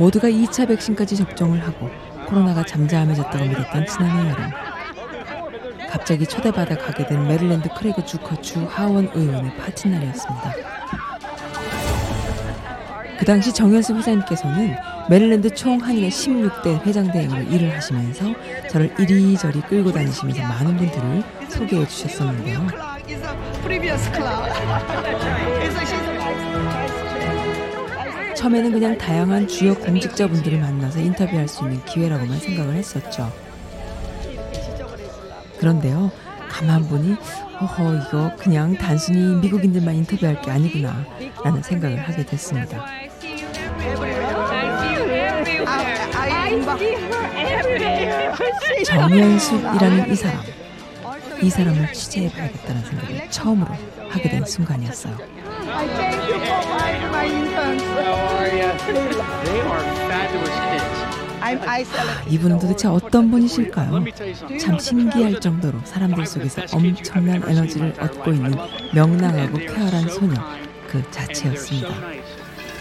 모두가 2차 백신까지 접종을 하고 코로나가 잠잠해졌다고 믿었던 지난해 여름. 갑자기 초대받아 가게 된 메릴랜드 크레그 주커 주 하원 의원의 파티 날이었습니다. 그 당시 정현숙 회장님께서는 메릴랜드 총한인회 16대 회장 대행으로 일을 하시면서 저를 이리저리 끌고 다니시면서 많은 분들을 소개해 주셨었는데요. 처음에는 그냥 다양한 주요 공직자분들을 만나서 인터뷰할 수 있는 기회라고만 생각을 했었죠. 그런데요, 가만 보니, 어허, 이거 그냥 단순히 미국인들만 인터뷰할 게 아니구나, 라는 생각을 하게 됐습니다. 정연숙이라는 이 사람. 이 사람을 취재해봐야겠다는 생각을 처음으로 하게 된 순간이었어요. 이분은 도대체 어떤 분이실까요? 참 신기할 정도로 사람들 속에서 엄청난 에너지를 얻고 있는 명랑하고 쾌활한 소녀 그 자체였습니다.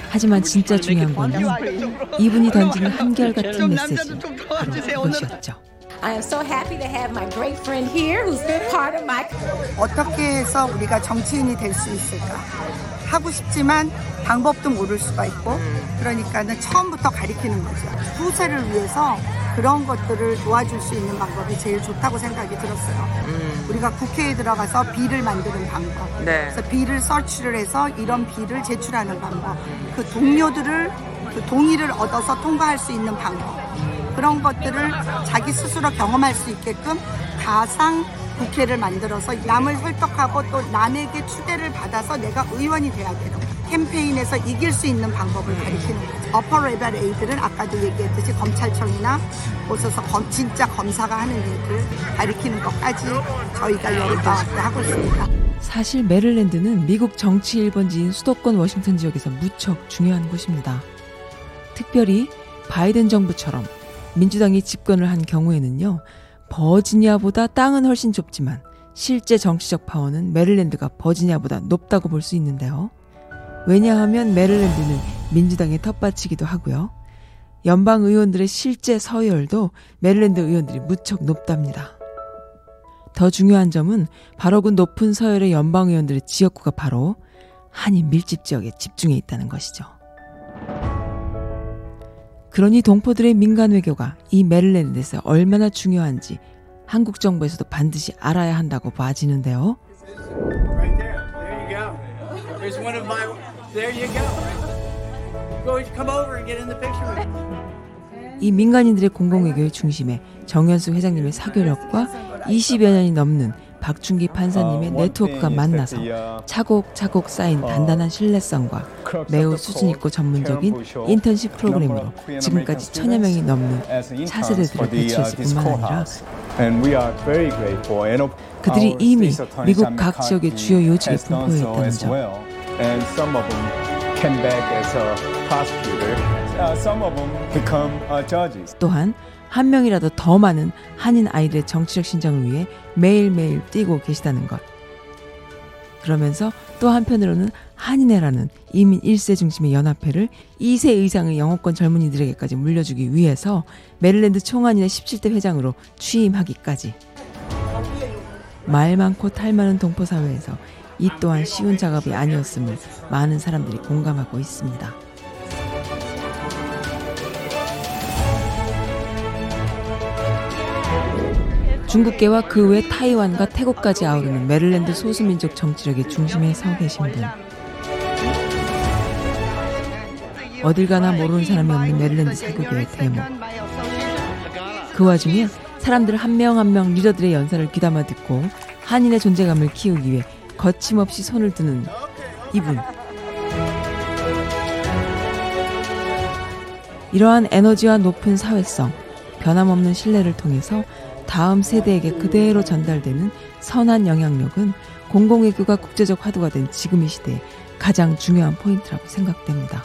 하지만 진짜 중요한 건요. 이분이 던지는 한결같은 메시지 바로 그것이었죠. I am so happy to have my great friend here who's been part of my 어떻게 해서 우리가 정치인이 될 수 있을까? 하고 싶지만 방법도 모를 수가 있고 그러니까는 처음부터 가리키는 거죠. 후세를 위해서 그런 것들을 도와줄 수 있는 방법이 제일 좋다고 생각이 들었어요. 음. 우리가 국회에 들어가서 비를 만드는 방법. 네. 그래서 비를 서치를 해서 이런 비를 제출하는 방법. 그 동료들을 그 동의를 얻어서 통과할 수 있는 방법. 그런 것들을 자기 스스로 경험할 수 있게끔 가상 국회를 만들어서 남을 설득하고 또 남에게 추대를 받아서 내가 의원이 돼야 되는. 캠페인에서 이길 수 있는 방법을 가리키는 거죠. upper level 애들은 아까도 얘기했듯이 검찰청이나 곳에서 검, 진짜 검사가 하는 일을 가리키는 것까지 저희가 여기다 하고 있습니다. 사실 메릴랜드는 미국 정치 1번지인 수도권 워싱턴 지역에서 무척 중요한 곳입니다. 특별히 바이든 정부처럼 민주당이 집권을 한 경우에는요, 버지니아보다 땅은 훨씬 좁지만 실제 정치적 파워는 메릴랜드가 버지니아보다 높다고 볼 수 있는데요. 왜냐하면 메릴랜드는 민주당의 텃밭이기도 하고요. 연방 의원들의 실제 서열도 메릴랜드 의원들이 무척 높답니다. 더 중요한 점은 바로 그 높은 서열의 연방 의원들의 지역구가 바로 한인 밀집 지역에 집중해 있다는 것이죠. 그러니 동포들의 민간 외교가 이 메릴랜드에서 얼마나 중요한지 한국 정부에서도 반드시 알아야 한다고 봐지는데요. 이 민간인들의 공공외교의 중심에 정현수 회장님의 사교력과 20여 년이 넘는 박준기 판사님의 아, 네트워크가 만나서 차곡차곡 쌓인 아, 단단한 신뢰성과 매우 수준 있고 전문적인 인턴십 프로그램으로 지금까지 천여 명이 넘는 차세대들을 배치했을 뿐만 아니라 그들이 이미 미국 각 지역의 주요 요직에 분포해 있다는 점. 또한 한 명이라도 더 많은 한인 아이들의 정치적 신장을 위해 매일매일 뛰고 계시다는 것. 그러면서 또 한편으로는 한인회라는 이민 1세 중심의 연합회를 2세 이상의 영어권 젊은이들에게까지 물려주기 위해서 메릴랜드 총한인회 17대 회장으로 취임하기까지. 말 많고 탈 많은 동포 사회에서 이 또한 쉬운 작업이 아니었음을 많은 사람들이 공감하고 있습니다. 중국계와 그 외 타이완과 태국까지 아우르는 메릴랜드 소수민족 정치력의 중심에 서 계신 분. 어딜 가나 모르는 사람이 없는 메릴랜드 사교계의 대모. 그 와중에 사람들 한 명 한 명 리더들의 연설을 귀담아 듣고 한인의 존재감을 키우기 위해 거침없이 손을 드는 이분. 이러한 에너지와 높은 사회성, 변함없는 신뢰를 통해서 다음 세대에게 그대로 전달되는 선한 영향력은 공공외교가 국제적 화두가 된 지금 이 시대에 가장 중요한 포인트라고 생각됩니다.